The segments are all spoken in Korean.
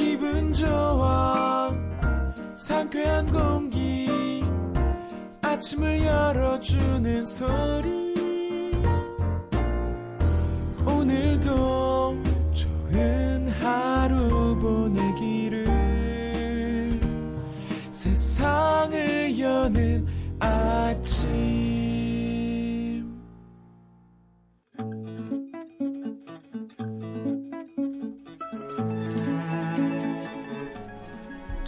기분 좋아. 상쾌한 공기. 아침을 열어주는 소리. 오늘도 좋은 하루 보내기를. 세상을 여는 아침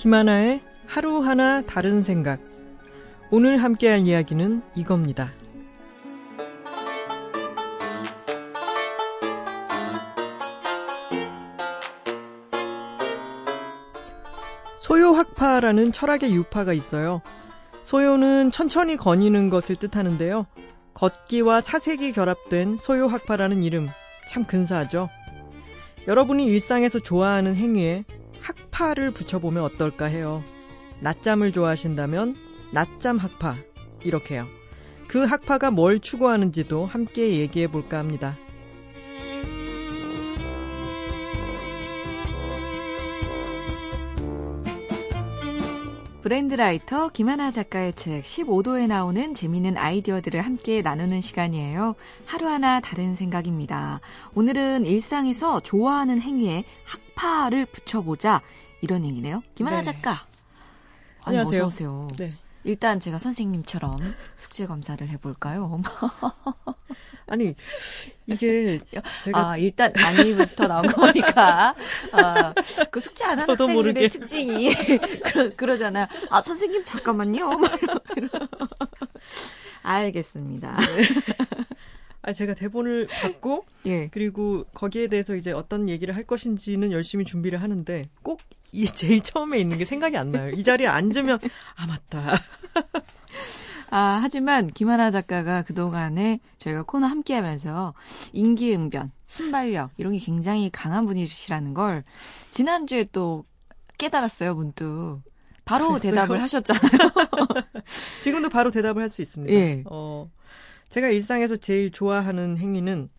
김하나의 하루하나 다른 생각. 오늘 함께할 이야기는 이겁니다. 소요학파라는 철학의 유파가 있어요. 소요는 천천히 거니는 것을 뜻하는데요. 걷기와 사색이 결합된 소요학파라는 이름 참 근사하죠. 여러분이 일상에서 좋아하는 행위에 학파를 붙여보면 어떨까 해요. 낮잠을 좋아하신다면 낮잠 학파 이렇게요. 그 학파가 뭘 추구하는지도 함께 얘기해 볼까 합니다. 브랜드라이터 김하나 작가의 책 15도에 나오는 재미있는 아이디어들을 함께 나누는 시간이에요. 하루하나 다른 생각입니다. 오늘은 일상에서 좋아하는 행위에 학파를 붙여보자 이런 얘기네요. 김하나 네. 작가. 아니, 안녕하세요. 어서 오세요. 네. 일단 제가 선생님처럼 숙제 검사를 해볼까요? 아니 이게 제가 아, 일단 단위부터 나온 거니까. 아, 그 숙제 안 하는 학생들의 모르게. 특징이 그러, 그러잖아요. 아, 선생님 잠깐만요. 알겠습니다. 아 제가 대본을 받고 예. 그리고 거기에 대해서 이제 어떤 얘기를 할 것인지는 열심히 준비를 하는데 꼭 이 제일 처음에 있는 게 생각이 안 나요. 이 자리에 앉으면 아 맞다. 아, 하지만 김하나 작가가 그동안에 저희가 코너 함께 하면서 인기응변, 순발력, 이런 게 굉장히 강한 분이시라는 걸 지난주에 또 깨달았어요, 문득. 바로 그랬어요? 대답을 하셨잖아요. 지금도 바로 대답을 할 수 있습니다. 예. 어, 제가 일상에서 제일 좋아하는 행위는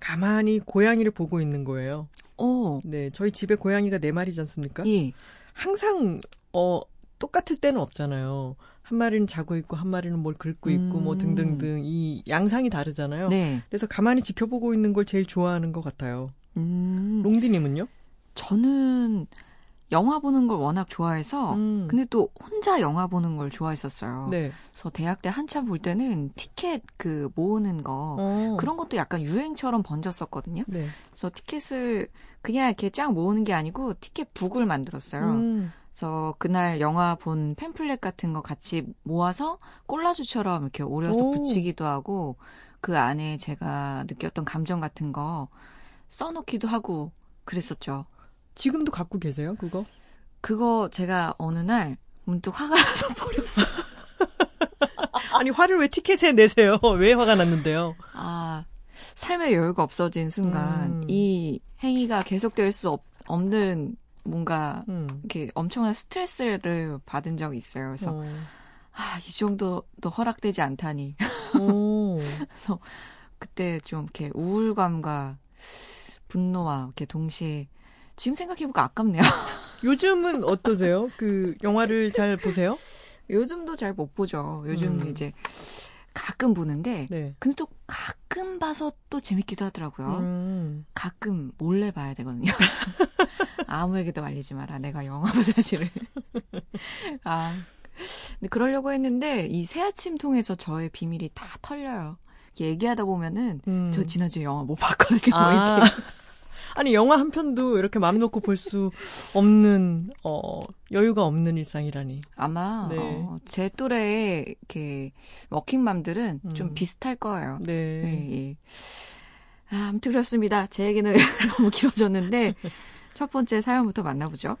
가만히 고양이를 보고 있는 거예요. 오, 네, 저희 집에 고양이가 네 마리지 않습니까? 예. 항상 어 똑같을 때는 없잖아요. 한 마리는 자고 있고 한 마리는 뭘 긁고 있고 뭐 음. 등등등 이 양상이 다르잖아요. 네. 그래서 가만히 지켜보고 있는 걸 제일 좋아하는 것 같아요. 음, 롱디님은요? 저는 영화 보는 걸 워낙 좋아해서 음. 근데 또 혼자 영화 보는 걸 좋아했었어요. 네. 그래서 대학 때 한참 볼 때는 티켓 그 모으는 거 어. 그런 것도 약간 유행처럼 번졌었거든요. 네. 그래서 티켓을 그냥 이렇게 쫙 모으는 게 아니고 티켓 북을 만들었어요. 음. 그래서 그날 영화 본 팸플렛 같은 거 같이 모아서 콜라주처럼 이렇게 오려서 오. 붙이기도 하고 그 안에 제가 느꼈던 감정 같은 거 써놓기도 하고 그랬었죠. 지금도 갖고 계세요, 그거? 그거 제가 어느 날 문득 화가 나서 버렸어요. 아니, 화를 왜 티켓에 내세요? 왜 화가 났는데요? 아, 삶의 여유가 없어진 순간 음. 이 행위가 계속될 수 없, 없는 뭔가 음. 이렇게 엄청난 스트레스를 받은 적이 있어요. 그래서 어. 아, 이 정도도 허락되지 않다니. 오. 그래서 그때 좀 이렇게 우울감과 분노와 이렇게 동시에 지금 생각해보니까 아깝네요. 요즘은 어떠세요? 그 영화를 잘 보세요? 요즘도 잘 못 보죠. 요즘 음. 이제 가끔 보는데 네. 근데 또 가끔 봐서 또 재밌기도 하더라고요. 음. 가끔 몰래 봐야 되거든요. 아무에게도 알리지 마라. 내가 영화 부 사실을. 아, 근데 그러려고 했는데 이 새아침 통해서 저의 비밀이 다 털려요. 얘기하다 보면은 음. 저 지난주에 영화 못 봤거든요. 뭐 아. 이렇게. 아니 영화 한 편도 이렇게 마음 놓고 볼 수 없는 어 여유가 없는 일상이라니. 아마 네. 어, 제 또래의 이렇게 워킹맘들은 좀 음. 비슷할 거예요. 네. 예, 예. 아, 아무튼 그렇습니다. 제 얘기는 너무 길어졌는데 첫 번째 사연부터 만나보죠.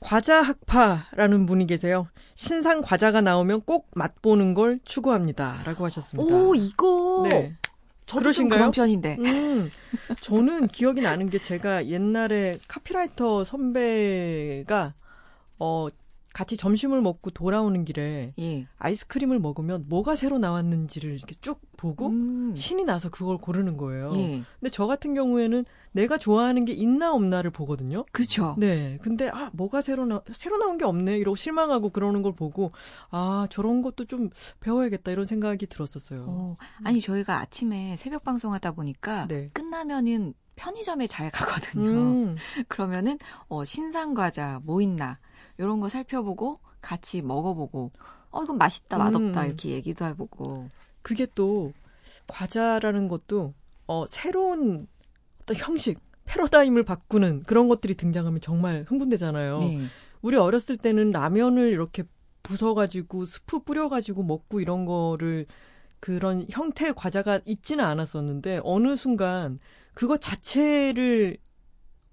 과자 학파라는 분이 계세요. 신상 과자가 나오면 꼭 맛보는 걸 추구합니다.라고 하셨습니다. 오 이거 네. 저도 그러신가요? 좀 그런 편인데. 음, 저는 기억이 나는 게 제가 옛날에 카피라이터 선배가 어 같이 점심을 먹고 돌아오는 길에 예. 아이스크림을 먹으면 뭐가 새로 나왔는지를 이렇게 쭉 보고 음. 신이 나서 그걸 고르는 거예요. 예. 근데 저 같은 경우에는 내가 좋아하는 게 있나 없나를 보거든요. 그렇죠. 네. 근데 아, 뭐가 새로 나 새로 나온 게 없네. 이러고 실망하고 그러는 걸 보고 아, 저런 것도 좀 배워야겠다 이런 생각이 들었었어요. 어, 아니 저희가 아침에 새벽 방송하다 보니까 네. 끝나면은 편의점에 잘 가거든요. 음. 그러면은 어, 신상 과자 뭐 있나 이런 거 살펴보고 같이 먹어보고 어 이건 맛있다 맛없다 음. 이렇게 얘기도 해보고 그게 또 과자라는 것도 어, 새로운 어떤 형식, 패러다임을 바꾸는 그런 것들이 등장하면 정말 흥분되잖아요. 네. 우리 어렸을 때는 라면을 이렇게 부숴가지고 스프 뿌려가지고 먹고 이런 거를 그런 형태의 과자가 있지는 않았었는데 어느 순간 그거 자체를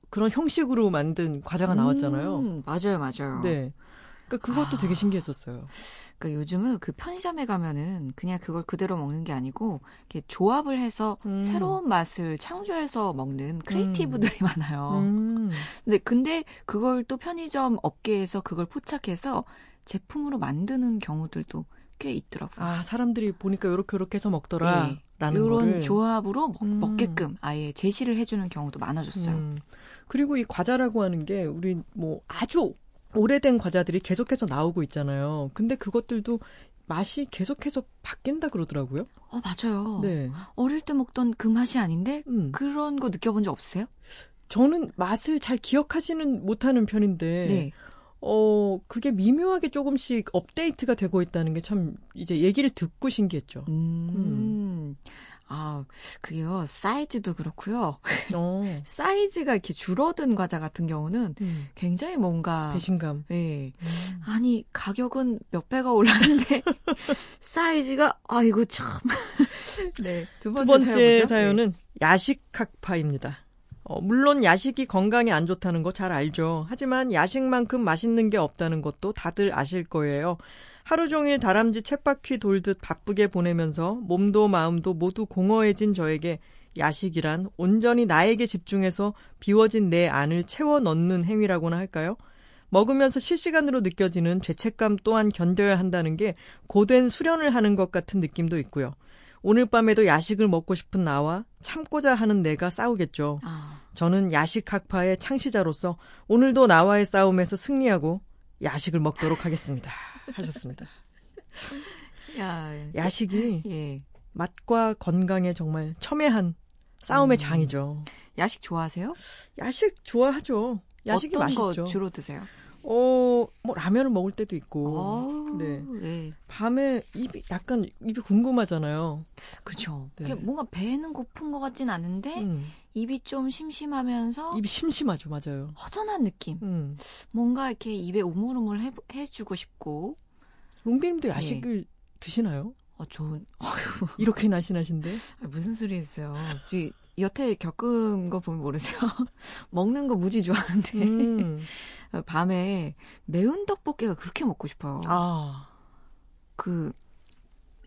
그런 형식으로 만든 과자가 나왔잖아요. 음, 맞아요, 맞아요. 네. 그러니까 그것도 아. 되게 신기했었어요. 그러니까 요즘은 그 편의점에 가면은 그냥 그걸 그대로 먹는 게 아니고 이렇게 조합을 해서 음. 새로운 맛을 창조해서 먹는 크리에이티브들이 많아요. 음. 근데 근데 그걸 또 편의점 업계에서 그걸 포착해서 제품으로 만드는 경우들도 꽤 있더라고요. 아, 사람들이 보니까 요렇게 요렇게 해서 먹더라. 네. 라는 이런 거를. 조합으로 먹, 음. 먹게끔 아예 제시를 해주는 경우도 많아졌어요. 음. 그리고 이 과자라고 하는 게 우리 뭐 아주 오래된 과자들이 계속해서 나오고 있잖아요. 근데 그것들도 맛이 계속해서 바뀐다 그러더라고요. 어 맞아요. 네. 어릴 때 먹던 그 맛이 아닌데 음. 그런 거 느껴본 적 없으세요? 저는 맛을 잘 기억하지는 못하는 편인데, 네. 어, 그게 미묘하게 조금씩 업데이트가 되고 있다는 게 참 이제 얘기를 듣고 신기했죠. 음. 아, 그게요. 사이즈도 그렇고요. 어. 사이즈가 이렇게 줄어든 과자 같은 경우는 음. 굉장히 뭔가 배신감. 예. 음. 아니, 가격은 몇 배가 올랐는데 사이즈가 아이고 참. 네. 두두 번째, 번째 사연은요? 사연은 야식 학파입니다. 어, 물론 야식이 건강에 안 좋다는 거 잘 알죠. 하지만 야식만큼 맛있는 게 없다는 것도 다들 아실 거예요. 하루 종일 다람쥐 쳇바퀴 돌듯 바쁘게 보내면서 몸도 마음도 모두 공허해진 저에게 야식이란 온전히 나에게 집중해서 비워진 내 안을 채워 넣는 행위라고나 할까요? 먹으면서 실시간으로 느껴지는 죄책감 또한 견뎌야 한다는 게 고된 수련을 하는 것 같은 느낌도 있고요. 오늘 밤에도 야식을 먹고 싶은 나와 참고자 하는 내가 싸우겠죠. 아, 저는 야식 학파의 창시자로서 오늘도 나와의 싸움에서 승리하고 야식을 먹도록 하겠습니다. 하셨습니다. 야, 야식이 예. 맛과 건강에 정말 첨예한 싸움의 음. 장이죠. 야식 좋아하세요? 야식 좋아하죠. 야식이 어떤 맛있죠. 거 주로 드세요? 어, 뭐 라면을 먹을 때도 있고. 아, 네. 네. 밤에 입이 약간 입이 궁금하잖아요. 그렇죠. 네. 뭔가 배는 고픈 것 같진 않은데 음, 입이 좀 심심하면서 입이 심심하죠, 맞아요. 허전한 느낌. 음. 뭔가 이렇게 입에 우물우물 해, 해주고 싶고. 롱디님도 야식을 드시나요? 어, 좋은. 이렇게 날씬하신데? 아, 무슨 소리였어요? 여태 겪은 거 보면 모르세요? 먹는 거 무지 좋아하는데 음. 밤에 매운 떡볶이가 그렇게 먹고 싶어요. 아, 그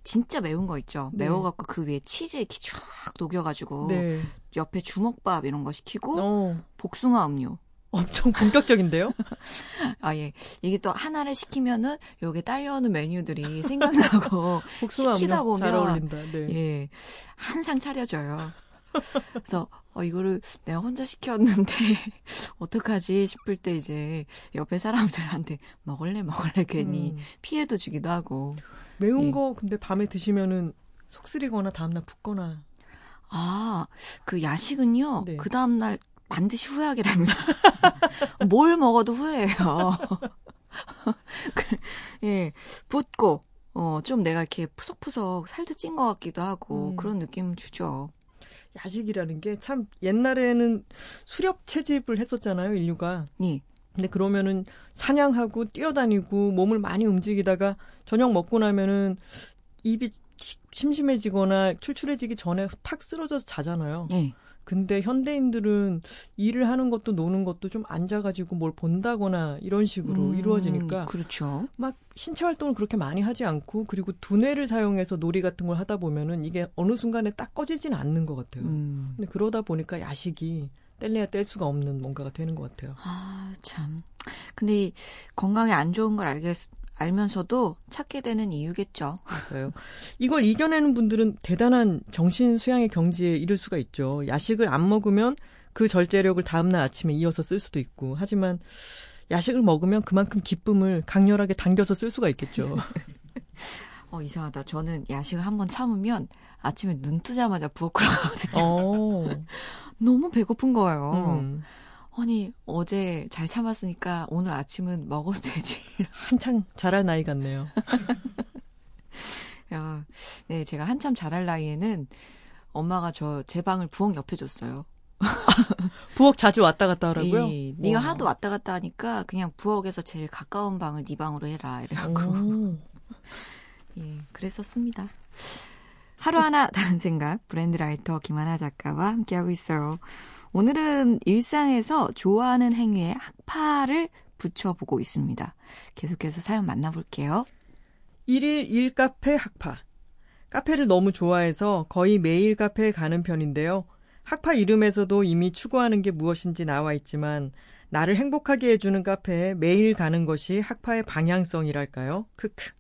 진짜 매운 거 있죠. 네. 매워갖고 그 위에 치즈 이렇게 쫙 녹여가지고 네. 옆에 주먹밥 이런 거 시키고 어, 복숭아 음료. 엄청 본격적인데요? 아 예, 이게 또 하나를 시키면은 여기 딸려오는 메뉴들이 생각나고 복숭아 시키다 보면. 네. 예, 한상 차려져요. 그래서 어, 이거를 내가 혼자 시켰는데 어떡하지 싶을 때 이제 옆에 사람들한테 먹을래 먹을래 괜히 음. 피해도 주기도 하고 매운 예. 거 근데 밤에 드시면은 속 쓰리거나 다음날 붓거나. 아 그 야식은요 네. 그 다음 날 반드시 후회하게 됩니다. 뭘 먹어도 후회해요. 그, 예, 붓고 어 좀 내가 이렇게 푸석푸석 살도 찐 것 같기도 하고 음. 그런 느낌 주죠. 야식이라는 게 참 옛날에는 수렵 채집을 했었잖아요, 인류가. 예. 근데 그러면은 사냥하고 뛰어다니고 몸을 많이 움직이다가 저녁 먹고 나면은 입이 시- 심심해지거나 출출해지기 전에 탁 쓰러져서 자잖아요. 예. 근데 현대인들은 일을 하는 것도 노는 것도 좀 앉아가지고 뭘 본다거나 이런 식으로 음, 이루어지니까 그렇죠. 막 신체 활동을 그렇게 많이 하지 않고 그리고 두뇌를 사용해서 놀이 같은 걸 하다 보면은 이게 어느 순간에 딱 꺼지지는 않는 것 같아요. 음. 근데 그러다 보니까 야식이 뗄래야 뗄 수가 없는 뭔가가 되는 것 같아요. 아, 참. 근데 이 건강에 안 좋은 걸 알겠, 알면서도 찾게 되는 이유겠죠. 맞아요. 이걸 이겨내는 분들은 대단한 정신 수양의 경지에 이를 수가 있죠. 야식을 안 먹으면 그 절제력을 다음날 아침에 이어서 쓸 수도 있고. 하지만 야식을 먹으면 그만큼 기쁨을 강렬하게 당겨서 쓸 수가 있겠죠. 어, 이상하다. 저는 야식을 한번 참으면 아침에 눈 뜨자마자 부엌으로 가거든요. 어. 너무 배고픈 거예요. 음. 아니, 어제 잘 참았으니까 오늘 아침은 먹어도 되지. 한창 자랄 나이 같네요. 야, 네, 제가 한참 자랄 나이에는 엄마가 저 제 방을 부엌 옆에 줬어요. 부엌 자주 왔다 갔다 하라고요? 이, 네가 와. 하도 왔다 갔다 하니까 그냥 부엌에서 제일 가까운 방을 네 방으로 해라. 이래갖고. 오. 예, 그랬었습니다. 하루하나 다른 생각 브랜드 라이터 김하나 작가와 함께하고 있어요. 오늘은 일상에서 좋아하는 행위에 학파를 붙여보고 있습니다. 계속해서 사연 만나볼게요. 일일 일카페 학파. 카페를 너무 좋아해서 거의 매일 카페에 가는 편인데요. 학파 이름에서도 이미 추구하는 게 무엇인지 나와 있지만 나를 행복하게 해주는 카페에 매일 가는 것이 학파의 방향성이랄까요? 크크.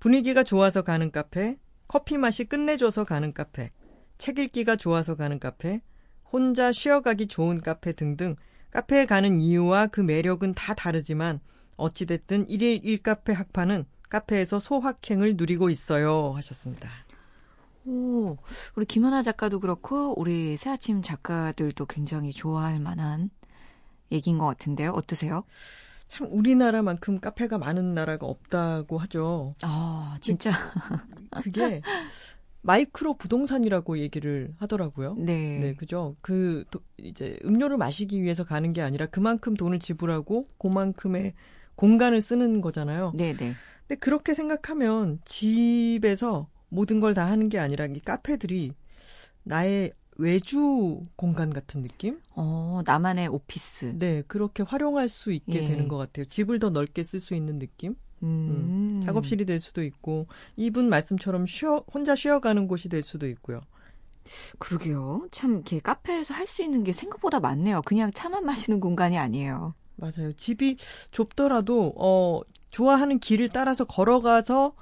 분위기가 좋아서 가는 카페, 커피 맛이 끝내줘서 가는 카페, 책 읽기가 좋아서 가는 카페, 혼자 쉬어가기 좋은 카페 등등 카페에 가는 이유와 그 매력은 다 다르지만 어찌됐든 일일 일카페 학파는 카페에서 소확행을 누리고 있어요 하셨습니다. 오, 우리 김하나 작가도 그렇고 우리 새아침 작가들도 굉장히 좋아할 만한 얘기인 것 같은데요. 어떠세요? 참 우리나라만큼 카페가 많은 나라가 없다고 하죠. 아, 진짜. 그게 마이크로 부동산이라고 얘기를 하더라고요. 네. 네, 그죠. 그 도- 이제 음료를 마시기 위해서 가는 게 아니라 그만큼 돈을 지불하고 그만큼의 공간을 쓰는 거잖아요. 네, 네. 근데 그렇게 생각하면 집에서 모든 걸 다 하는 게 아니라 이 카페들이 나의 외주 공간 같은 느낌? 어, 나만의 오피스. 네, 그렇게 활용할 수 있게 예. 되는 것 같아요. 집을 더 넓게 쓸 수 있는 느낌? 음. 작업실이 될 수도 있고, 이분 말씀처럼 쉬어, 혼자 쉬어가는 곳이 될 수도 있고요. 그러게요. 참, 이렇게 카페에서 할 수 있는 게 생각보다 많네요. 그냥 차만 마시는 공간이 아니에요. 맞아요. 집이 좁더라도, 어, 좋아하는 길을 따라서 걸어가서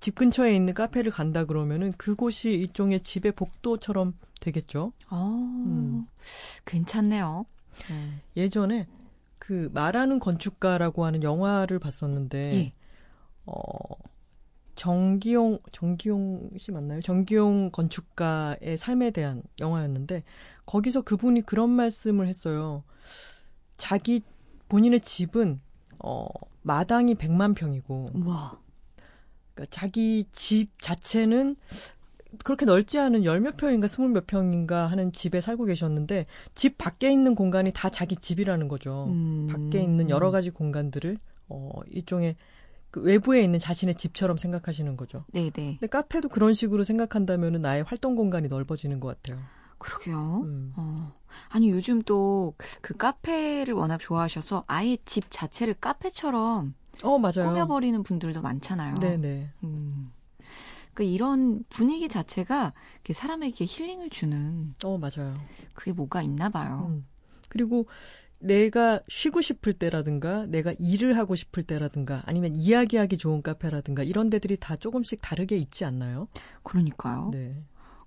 집 근처에 있는 카페를 간다 그러면은 그곳이 일종의 집의 복도처럼 되겠죠. 어, 음. 괜찮네요. 음. 예전에 그 말하는 건축가라고 하는 영화를 봤었는데, 예. 어, 정기용, 정기용 씨 맞나요? 정기용 건축가의 삶에 대한 영화였는데, 거기서 그분이 그런 말씀을 했어요. 자기, 본인의 집은, 어, 마당이 100만 평이고, 와. 그러니까 자기 집 자체는 그렇게 넓지 않은 열 몇 평인가 스물 몇 평인가 하는 집에 살고 계셨는데, 집 밖에 있는 공간이 다 자기 집이라는 거죠. 음. 밖에 있는 여러 가지 공간들을 어 일종의 그 외부에 있는 자신의 집처럼 생각하시는 거죠. 네 네. 근데 카페도 그런 식으로 생각한다면 나의 활동 공간이 넓어지는 것 같아요. 그러게요. 음. 어. 아니, 요즘 또 그 카페를 워낙 좋아하셔서 아예 집 자체를 카페처럼 어 맞아요. 꾸며버리는 분들도 많잖아요. 네네. 음. 그 이런 분위기 자체가 사람에게 힐링을 주는 어 맞아요. 그게 뭐가 있나 봐요. 음. 그리고 내가 쉬고 싶을 때라든가 내가 일을 하고 싶을 때라든가 아니면 이야기하기 좋은 카페라든가 이런 데들이 다 조금씩 다르게 있지 않나요? 그러니까요. 네.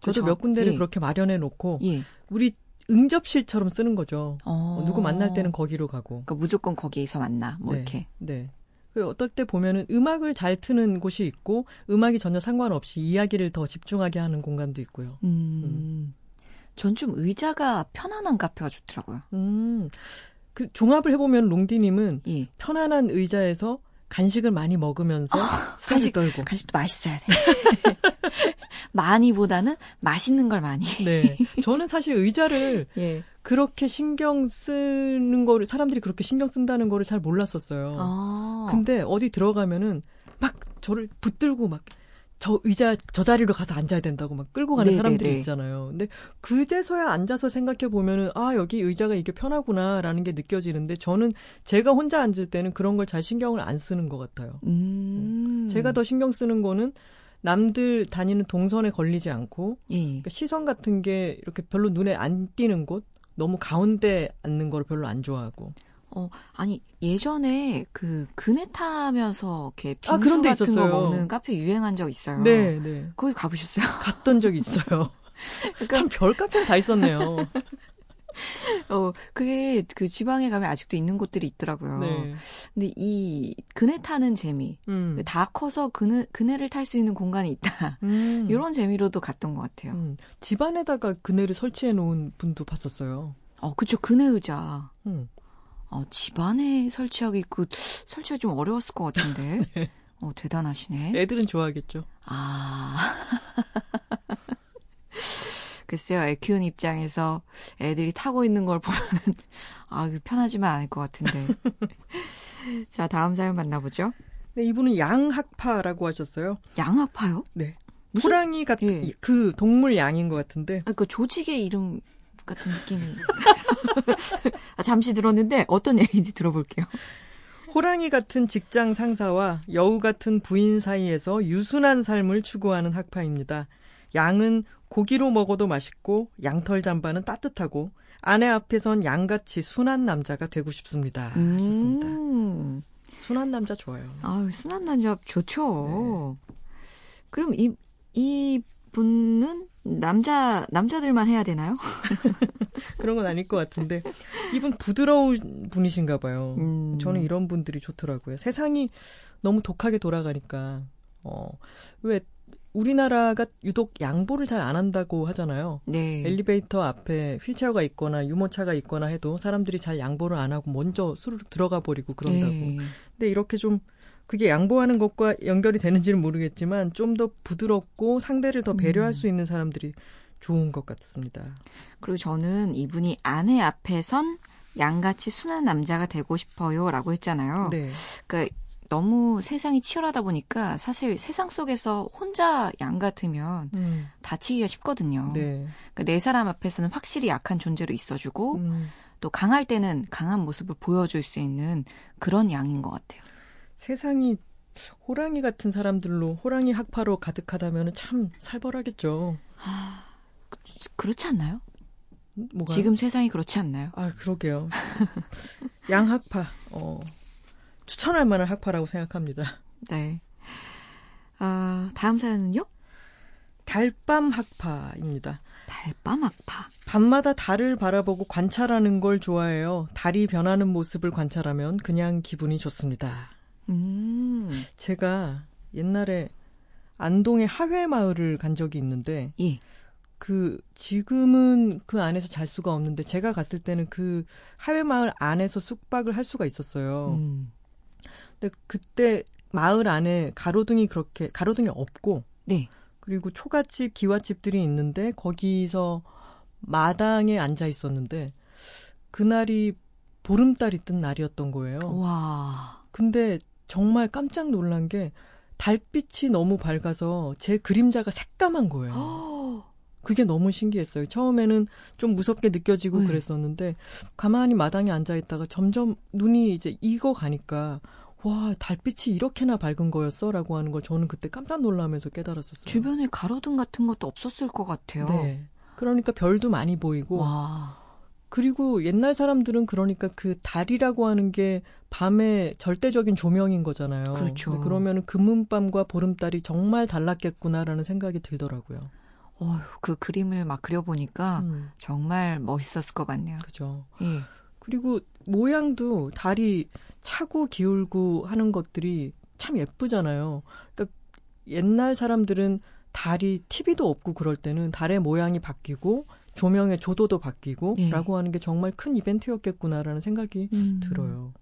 그죠? 저도 몇 군데를 예. 그렇게 마련해 놓고 예. 우리 응접실처럼 쓰는 거죠. 어. 어, 누구 만날 때는 거기로 가고. 그러니까 무조건 거기에서 만나. 뭐 네. 이렇게. 네. 그 어떨 때 보면은 음악을 잘 트는 곳이 있고 음악이 전혀 상관없이 이야기를 더 집중하게 하는 공간도 있고요. 음. 전좀 의자가 편안한 카페가 좋더라고요. 음. 그 종합을 해보면 롱디님은 예. 편안한 의자에서 간식을 많이 먹으면서 아, 스트레스 간식, 떨고. 간식도 맛있어야 돼. 많이보다는 맛있는 걸 많이. 네. 저는 사실 의자를 예. 그렇게 신경 쓰는 거를 사람들이 그렇게 신경 쓴다는 거를 잘 몰랐었어요. 아. 근데 어디 들어가면은 막 저를 붙들고 막 저 의자 저 자리로 가서 앉아야 된다고 막 끌고 가는 네네네. 사람들이 있잖아요. 근데 그제서야 앉아서 생각해 보면은 아 여기 의자가 이게 편하구나라는 게 느껴지는데 저는 제가 혼자 앉을 때는 그런 걸 잘 신경을 안 쓰는 것 같아요. 음. 제가 더 신경 쓰는 거는 남들 다니는 동선에 걸리지 않고 예. 그러니까 시선 같은 게 이렇게 별로 눈에 안 띄는 곳 너무 가운데 앉는 걸 별로 안 좋아하고 어, 아니, 예전에 그 그네 타면서 이렇게 빙수 아, 그런 데 같은 있었어요. 거 먹는 카페 유행한 적 있어요. 네, 네. 거기 가보셨어요? 갔던 적이 있어요. 그러니까 참별 카페가 다 있었네요. 어, 그게 그 지방에 가면 아직도 있는 곳들이 있더라고요. 네. 근데 이 그네 타는 재미, 음. 다 커서 그네, 그네를 탈 수 있는 공간이 있다. 음. 이런 재미로도 갔던 것 같아요. 음. 집안에다가 그네를 설치해 놓은 분도 봤었어요. 어, 그쵸. 그네 의자. 음. 어, 집안에 설치하기, 그, 설치가 좀 어려웠을 것 같은데. 네. 어, 대단하시네. 애들은 좋아하겠죠. 아. 글쎄요, 애 키우는 입장에서 애들이 타고 있는 걸 보면은, 아, 편하지만 않을 것 같은데. 자, 다음 사연 만나보죠. 네, 이분은 양학파라고 하셨어요. 양학파요? 네. 무슨- 호랑이 같은 예. 그 동물 양인 것 같은데 아, 그 조직의 이름 같은 느낌이. 아, 잠시 들었는데 어떤 얘기인지 들어볼게요. 호랑이 같은 직장 상사와 여우 같은 부인 사이에서 유순한 삶을 추구하는 학파입니다. 양은 고기로 먹어도 맛있고 양털 잠바는 따뜻하고 아내 앞에선 양같이 순한 남자가 되고 싶습니다. 하셨습니다. 음. 순한 남자 좋아요. 아유, 순한 남자 좋죠. 그럼 이, 이 분은 남자, 남자들만 해야 되나요? 그런 건 아닐 것 같은데 이분 부드러운 분이신가 봐요. 음. 저는 이런 분들이 좋더라고요. 세상이 너무 독하게 돌아가니까 어왜 우리나라가 유독 양보를 잘 안 한다고 하잖아요. 네. 엘리베이터 앞에 휠체어가 있거나 유모차가 있거나 해도 사람들이 잘 양보를 안 하고 먼저 수르륵 들어가 버리고 그런다고. 네. 근데 이렇게 좀 그게 양보하는 것과 연결이 되는지는 모르겠지만 좀 더 부드럽고 상대를 더 배려할 음. 수 있는 사람들이 좋은 것 같습니다. 그리고 저는 이분이 아내 앞에선 양같이 순한 남자가 되고 싶어요 라고 했잖아요. 네. 그러니까 너무 세상이 치열하다 보니까 사실 세상 속에서 혼자 양 같으면 음, 다치기가 쉽거든요. 네. 그러니까 내 사람 앞에서는 확실히 약한 존재로 있어주고 음, 또 강할 때는 강한 모습을 보여줄 수 있는 그런 양인 것 같아요. 세상이 호랑이 같은 사람들로 호랑이 학파로 가득하다면 참 살벌하겠죠. 그렇지 않나요? 뭐가 지금 세상이 그렇지 않나요? 아 그러게요. 양학파 어, 추천할 만한 학파라고 생각합니다. 네. 아, 다음 사연은요? 달밤 학파입니다. 달밤 악파. 밤마다 달을 바라보고 관찰하는 걸 좋아해요. 달이 변하는 모습을 관찰하면 그냥 기분이 좋습니다. 음, 제가 옛날에 안동의 하회 마을을 간 적이 있는데 예. 그 지금은 그 안에서 잘 수가 없는데 제가 갔을 때는 그 하회 마을 안에서 숙박을 할 수가 있었어요. 음, 근데 그때 마을 안에 가로등이 그렇게 가로등이 없고 네. 그리고 초가집 기와집들이 있는데 거기서 마당에 앉아 있었는데 그날이 보름달이 뜬 날이었던 거예요. 와. 근데 정말 깜짝 놀란 게 달빛이 너무 밝아서 제 그림자가 새까만 거예요. 어, 그게 너무 신기했어요. 처음에는 좀 무섭게 느껴지고 네. 그랬었는데 가만히 마당에 앉아 있다가 점점 눈이 이제 익어 가니까 와 달빛이 이렇게나 밝은 거였어라고 하는 걸 저는 그때 깜짝 놀라면서 깨달았었어요. 주변에 가로등 같은 것도 없었을 것 같아요. 네. 그러니까 별도 많이 보이고 와. 그리고 옛날 사람들은 그러니까 그 달이라고 하는 게 밤의 절대적인 조명인 거잖아요. 그렇죠. 근데 그러면은 금은밤과 보름달이 정말 달랐겠구나라는 생각이 들더라고요. 어휴, 그 그림을 막 그려보니까 음, 정말 멋있었을 것 같네요. 그죠. 예. 그리고 모양도 달이 차고 기울고 하는 것들이 참 예쁘잖아요. 그러니까 옛날 사람들은 달이 TV도 없고 그럴 때는 달의 모양이 바뀌고 조명의 조도도 바뀌고 예. 라고 하는 게 정말 큰 이벤트였겠구나라는 생각이 음. 들어요.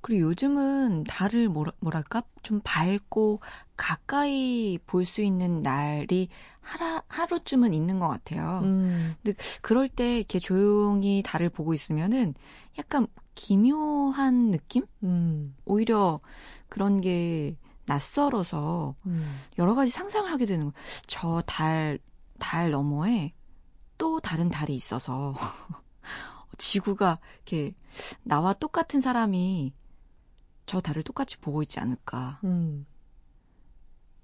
그리고 요즘은 달을 뭐라, 뭐랄까 좀 밝고 가까이 볼 수 있는 날이 하라, 하루쯤은 있는 것 같아요. 음, 근데 그럴 때 이렇게 조용히 달을 보고 있으면은 약간 기묘한 느낌? 음, 오히려 그런 게 낯설어서 음. 여러 가지 상상을 하게 되는 거예요. 저 달, 달 너머에 또 다른 달이 있어서 지구가 이렇게 나와 똑같은 사람이 저 달을 똑같이 보고 있지 않을까. 음.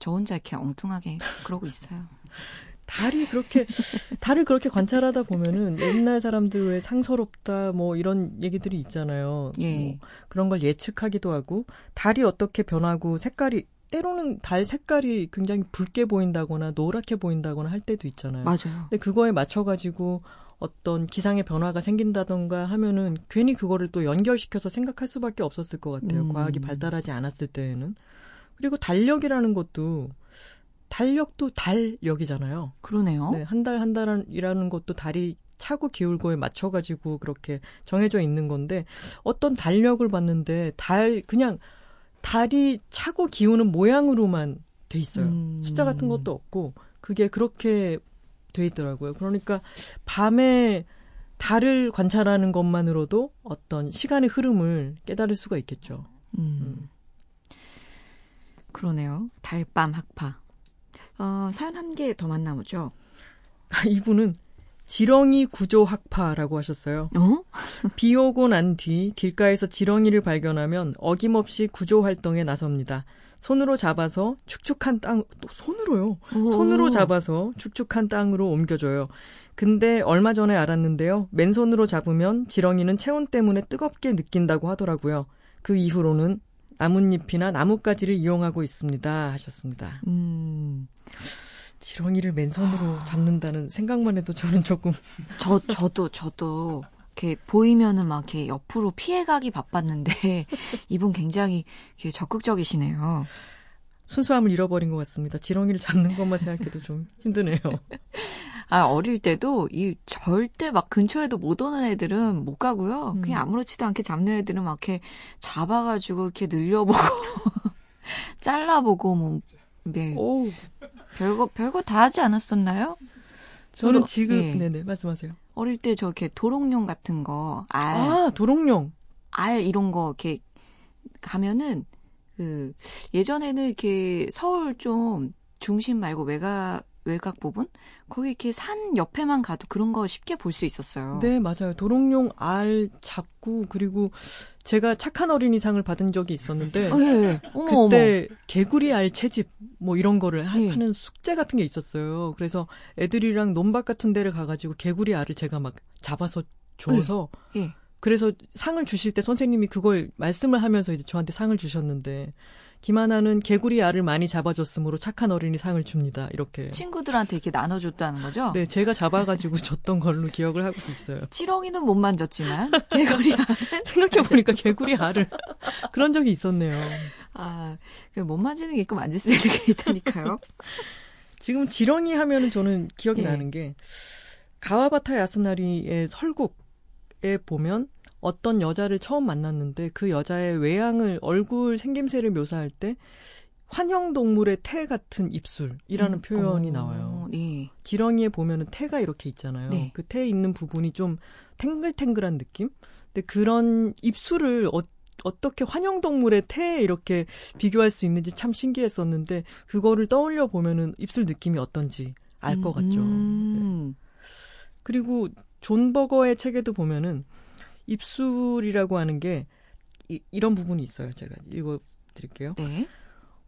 저 혼자 이렇게 엉뚱하게 그러고 있어요. 달이 그렇게 달을 그렇게 관찰하다 보면은 옛날 사람들 왜 상서롭다 뭐 이런 얘기들이 있잖아요. 예. 뭐 그런 걸 예측하기도 하고 달이 어떻게 변하고 색깔이 때로는 달 색깔이 굉장히 붉게 보인다거나 노랗게 보인다거나 할 때도 있잖아요. 맞아요. 근데 그거에 맞춰 가지고 어떤 기상의 변화가 생긴다던가 하면은 괜히 그거를 또 연결시켜서 생각할 수밖에 없었을 것 같아요. 음. 과학이 발달하지 않았을 때에는. 그리고 달력이라는 것도 달력도 달력이잖아요. 그러네요. 네, 한 달 한 달이라는 것도 달이 차고 기울고에 맞춰 가지고 그렇게 정해져 있는 건데 어떤 달력을 봤는데 달 그냥 달이 차고 기우는 모양으로만 돼 있어요. 음. 숫자 같은 것도 없고 그게 그렇게 돼 있더라고요. 그러니까 밤에 달을 관찰하는 것만으로도 어떤 시간의 흐름을 깨달을 수가 있겠죠. 음. 그러네요. 달밤 학파. 어, 사연 한 개 더 만나보죠. 아, 이분은 지렁이 구조 학파라고 하셨어요. 어? 비 오고 난 뒤 길가에서 지렁이를 발견하면 어김없이 구조 활동에 나섭니다. 손으로 잡아서 축축한 땅, 또 손으로요. 오. 손으로 잡아서 축축한 땅으로 옮겨줘요. 근데 얼마 전에 알았는데요. 맨손으로 잡으면 지렁이는 체온 때문에 뜨겁게 느낀다고 하더라고요. 그 이후로는 나뭇잎이나 나뭇가지를 이용하고 있습니다. 하셨습니다. 음. 지렁이를 맨손으로 잡는다는 생각만 해도 저는 조금 저, 저도, 저도, 이렇게 보이면은 막 이렇게 옆으로 피해가기 바빴는데, 이분 굉장히 이렇게 적극적이시네요. 순수함을 잃어버린 것 같습니다. 지렁이를 잡는 것만 생각해도 좀 힘드네요. 아, 어릴 때도 이 절대 막 근처에도 못 오는 애들은 못 가고요. 음. 그냥 아무렇지도 않게 잡는 애들은 막 이렇게 잡아가지고 이렇게 늘려보고, 잘라보고, 뭐, 네. 오, 별거, 별거 다 하지 않았었나요? 저는 저도- 지금 예. 네네 말씀하세요. 어릴 때 저 이렇게 도롱뇽 같은 거, 알, 아 도롱뇽. 알 이런 거 이렇게 가면은 그 예전에는 이렇게 서울 좀 중심 말고 외곽 외곽 부분 거기 이렇게 산 옆에만 가도 그런 거 쉽게 볼 수 있었어요. 네 맞아요. 도롱뇽 알 잡고 그리고 제가 착한 어린이상을 받은 적이 있었는데 어, 예, 예. 어머 그때 개구리 알 채집 뭐 이런 거를 하, 예. 는 숙제 같은 게 있었어요. 그래서 애들이랑 논밭 같은 데를 가가지고 개구리 알을 제가 막 잡아서 줘서 어머. 예. 그래서 상을 주실 때 선생님이 그걸 말씀을 하면서 이제 저한테 상을 주셨는데 김하나는 개구리 알을 많이 잡아줬으므로 착한 어린이 상을 줍니다. 이렇게. 친구들한테 이렇게 나눠줬다는 거죠. 네, 제가 잡아가지고 줬던 걸로 기억을 하고 있어요. 치렁이는 못 만졌지만 개구리 생각해 보니까 개구리 알을 그런 적이 있었네요. 아, 그못 만지는 게 있고 만질 수 있는 게 있다니까요. 지금 지렁이 하면은 저는 기억이 예. 나는 게 가와바타 야스나리의 설국에 보면 어떤 여자를 처음 만났는데 그 여자의 외양을 얼굴 생김새를 묘사할 때 환형 동물의 태 같은 입술이라는 음, 표현이 어, 나와요. 네. 지렁이에 보면은 태가 이렇게 있잖아요. 네. 그태 있는 부분이 좀 탱글탱글한 느낌? 근데 그런 입술을 어, 어떻게 환영동물의 태에 이렇게 비교할 수 있는지 참 신기했었는데 그거를 떠올려 보면은 입술 느낌이 어떤지 알것 같죠. 네. 음. 그리고 존 버거의 책에도 보면은 입술이라고 하는 게 이, 이런 부분이 있어요. 제가 읽어 드릴게요. 네.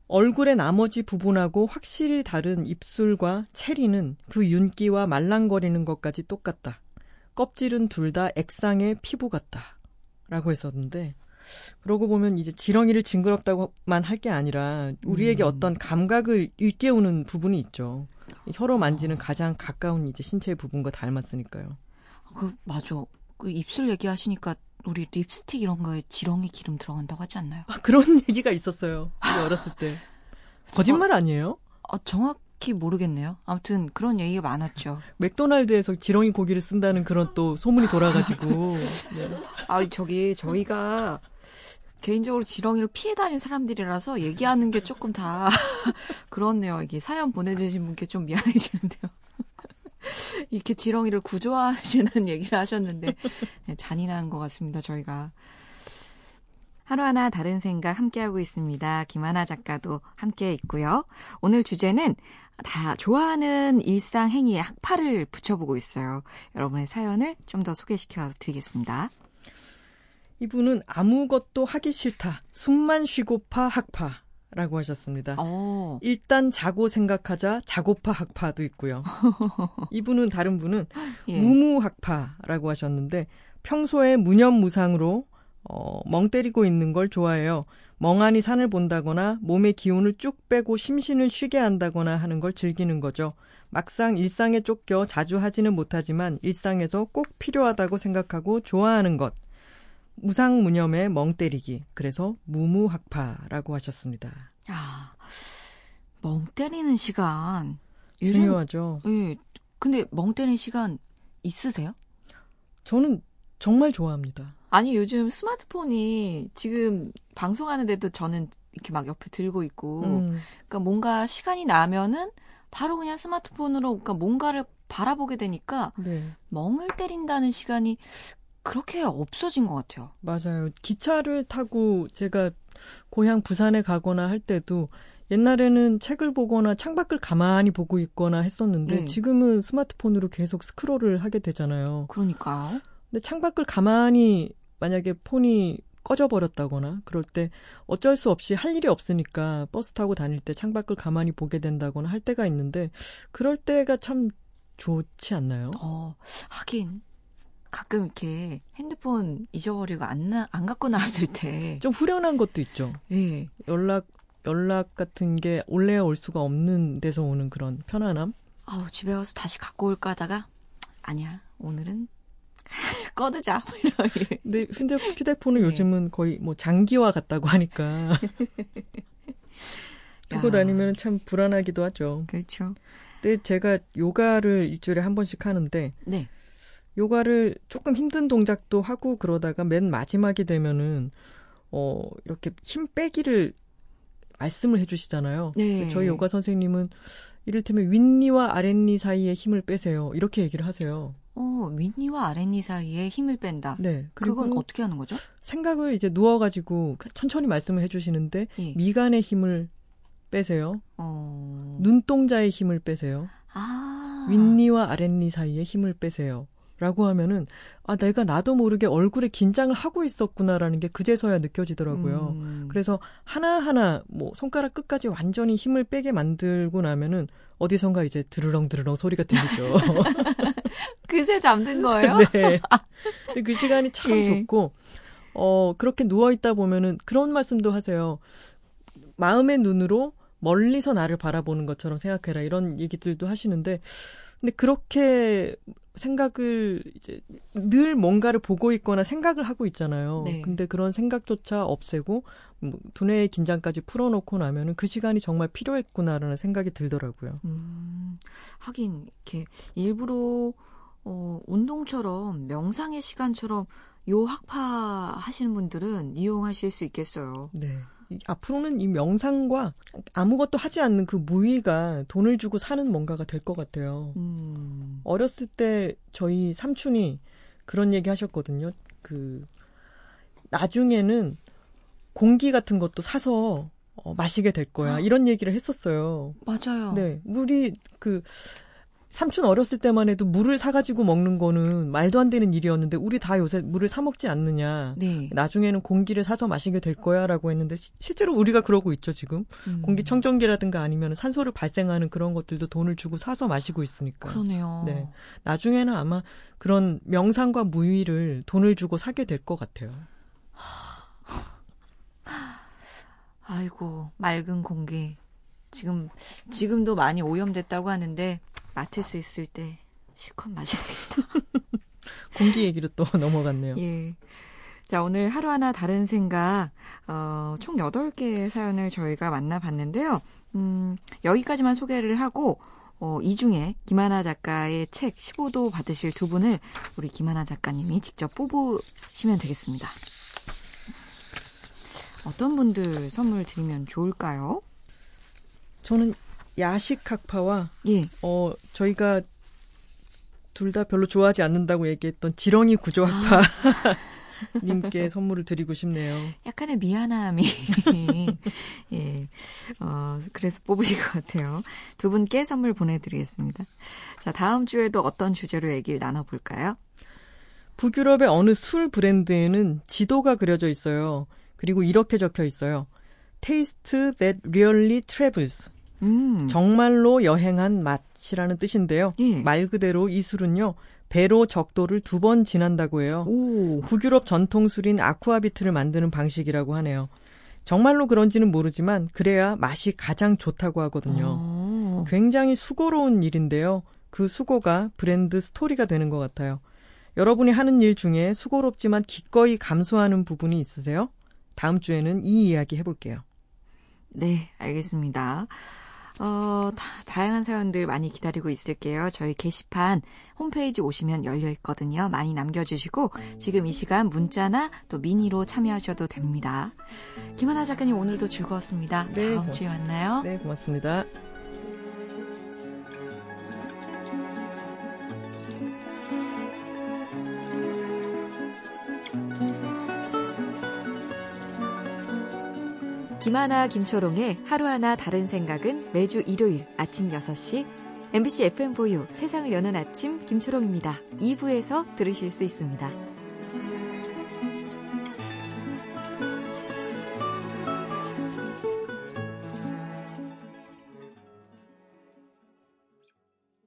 얼굴의 나머지 부분하고 확실히 다른 입술과 체리는 그 윤기와 말랑거리는 것까지 똑같다. 껍질은 둘 다 액상의 피부 같다. 라고 했었는데, 그러고 보면 이제 지렁이를 징그럽다고만 할 게 아니라 우리에게 음. 어떤 감각을 일깨우는 부분이 있죠. 혀로 만지는 가장 가까운 이제 신체의 부분과 닮았으니까요. 그 맞아. 그 입술 얘기하시니까 우리 립스틱 이런 거에 지렁이 기름 들어간다고 하지 않나요? 아, 그런 얘기가 있었어요. 어렸을 때. 거짓말 아니에요? 아, 정확히 모르겠네요. 아무튼 그런 얘기가 많았죠. 맥도날드에서 지렁이 고기를 쓴다는 그런 또 소문이 돌아가지고. 네. 아, 저기 저희가 개인적으로 지렁이를 피해 다닌 사람들이라서 얘기하는 게 조금 다 그렇네요. 이게 사연 보내주신 분께 좀 미안해지는데요. 이렇게 지렁이를 구조하시는 얘기를 하셨는데 네, 잔인한 것 같습니다. 저희가 하루하나 다른 생각 함께하고 있습니다. 김하나 작가도 함께 있고요. 오늘 주제는 다 좋아하는 일상 행위에 학파를 붙여보고 있어요. 여러분의 사연을 좀 더 소개시켜 드리겠습니다. 이분은 아무것도 하기 싫다. 숨만 쉬고파 학파. 라고 하셨습니다. 어. 일단 자고 생각하자 자고파 학파도 있고요. 이분은 다른 분은 예. 무무학파라고 하셨는데 평소에 무념무상으로 어, 멍 때리고 있는 걸 좋아해요. 멍하니 산을 본다거나 몸의 기운을 쭉 빼고 심신을 쉬게 한다거나 하는 걸 즐기는 거죠. 막상 일상에 쫓겨 자주 하지는 못하지만 일상에서 꼭 필요하다고 생각하고 좋아하는 것. 무상무념의 멍 때리기. 그래서 무무학파라고 하셨습니다. 아, 멍 때리는 시간. 요즘- 중요하죠. 예. 근데 멍 때리는 시간 있으세요? 저는 정말 좋아합니다. 아니, 요즘 스마트폰이 지금 방송하는데도 저는 이렇게 막 옆에 들고 있고, 음, 그러니까 뭔가 시간이 나면은 바로 그냥 스마트폰으로 그러니까 뭔가를 바라보게 되니까 네. 멍을 때린다는 시간이 그렇게 없어진 것 같아요. 맞아요. 기차를 타고 제가 고향 부산에 가거나 할 때도 옛날에는 책을 보거나 창밖을 가만히 보고 있거나 했었는데 네. 지금은 스마트폰으로 계속 스크롤을 하게 되잖아요. 그러니까요. 근데 창밖을 가만히 만약에 폰이 꺼져버렸다거나 그럴 때 어쩔 수 없이 할 일이 없으니까 버스 타고 다닐 때 창밖을 가만히 보게 된다거나 할 때가 있는데 그럴 때가 참 좋지 않나요? 어, 하긴 가끔 이렇게 핸드폰 잊어버리고 안, 나, 안 갖고 나왔을 때, 좀 후련한 것도 있죠. 예, 연락 연락 같은 게 올래 올 수가 없는 데서 오는 그런 편안함. 아우 집에 와서 다시 갖고 올까 하다가 아니야 오늘은 꺼두자 이런 근데 휴대, 휴대폰은 네. 요즘은 거의 뭐 장기화 같다고 하니까 두고 야. 다니면 참 불안하기도 하죠. 그렇죠. 근데 제가 요가를 일주일에 한 번씩 하는데 네, 요가를 조금 힘든 동작도 하고 그러다가 맨 마지막이 되면은 어 이렇게 힘 빼기를 말씀을 해주시잖아요. 네. 저희 요가 선생님은 이를테면 윗니와 아랫니 사이에 힘을 빼세요. 이렇게 얘기를 하세요. 어 윗니와 아랫니 사이에 힘을 뺀다. 네. 그건 어떻게 하는 거죠? 생각을 이제 누워가지고 천천히 말씀을 해주시는데 예. 미간의 힘을 빼세요. 어, 눈동자의 힘을 빼세요. 아, 윗니와 아랫니 사이에 힘을 빼세요. 라고 하면은 아 내가 나도 모르게 얼굴에 긴장을 하고 있었구나라는 게 그제서야 느껴지더라고요. 음, 그래서 하나하나 뭐 손가락 끝까지 완전히 힘을 빼게 만들고 나면은 어디선가 이제 드르렁 드르렁 소리가 들리죠. 그새 잠든 거예요? 네. 근데 그 시간이 참 예. 좋고 어 그렇게 누워 있다 보면은 그런 말씀도 하세요. 마음의 눈으로 멀리서 나를 바라보는 것처럼 생각해라 이런 얘기들도 하시는데 근데 그렇게 생각을 이제 늘 뭔가를 보고 있거나 생각을 하고 있잖아요. 네. 근데 그런 생각조차 없애고 뭐 두뇌의 긴장까지 풀어놓고 나면은 그 시간이 정말 필요했구나라는 생각이 들더라고요. 음, 하긴 이렇게 일부러 어, 운동처럼 명상의 시간처럼 요 학파 하시는 분들은 이용하실 수 있겠어요. 네. 이- 앞으로는 이 명상과 아무것도 하지 않는 그 무의가 돈을 주고 사는 뭔가가 될 것 같아요. 음, 어렸을 때 저희 삼촌이 그런 얘기 하셨거든요. 그, 나중에는 공기 같은 것도 사서 어, 마시게 될 거야. 이런 얘기를 했었어요. 맞아요. 네. 물이 그, 삼촌 어렸을 때만 해도 물을 사가지고 먹는 거는 말도 안 되는 일이었는데, 우리 다 요새 물을 사 먹지 않느냐. 네. 나중에는 공기를 사서 마시게 될 거야라고 했는데 시- 실제로 우리가 그러고 있죠 지금 음, 공기청정기라든가 아니면 산소를 발생하는 그런 것들도 돈을 주고 사서 마시고 있으니까 그러네요. 네. 나중에는 아마 그런 명상과 무의를 돈을 주고 사게 될 것 같아요. 아이고 맑은 공기 지금 지금도 많이 오염됐다고 하는데 맡을 수 있을 때 실컷 마셔야겠다. 공기 얘기로 또 넘어갔네요. 예. 자, 오늘 하루하나 다른 생각, 어, 총 8개의 사연을 저희가 만나봤는데요. 음, 여기까지만 소개를 하고, 어, 이 중에 김하나 작가의 책 15도 받으실 두 분을 우리 김하나 작가님이 직접 뽑으시면 되겠습니다. 어떤 분들 선물 드리면 좋을까요? 저는 야식 학파와 예. 어 저희가 둘 다 별로 좋아하지 않는다고 얘기했던 지렁이 구조 학파 님께 선물을 드리고 싶네요. 약간의 미안함이 예, 어, 그래서 뽑으실 것 같아요. 두 분께 선물 보내드리겠습니다. 자, 다음 주에도 어떤 주제로 얘기를 나눠볼까요? 북유럽의 어느 술 브랜드에는 지도가 그려져 있어요. 그리고 이렇게 적혀 있어요. Taste that really travels. 음. 정말로 여행한 맛이라는 뜻인데요. 예. 말 그대로 이 술은요. 배로 적도를 두 번 지난다고 해요. 오. 북유럽 전통 술인 아쿠아비트를 만드는 방식이라고 하네요. 정말로 그런지는 모르지만 그래야 맛이 가장 좋다고 하거든요. 어. 굉장히 수고로운 일인데요. 그 수고가 브랜드 스토리가 되는 것 같아요. 여러분이 하는 일 중에 수고롭지만 기꺼이 감수하는 부분이 있으세요? 다음 주에는 이 이야기 해볼게요. 네, 알겠습니다. 어, 다, 다양한 사연들 많이 기다리고 있을게요. 저희 게시판 홈페이지 오시면 열려 있거든요. 많이 남겨주시고 지금 이 시간 문자나 또 미니로 참여하셔도 됩니다. 김하나 작가님 오늘도 즐거웠습니다. 네, 다음 주에 고맙습니다. 만나요. 네, 고맙습니다. 김하나 김초롱의 하루하나 다른 생각은 매주 일요일 아침 6시 MBC FM4U 세상을 여는 아침 김초롱입니다. 2부에서 들으실 수 있습니다.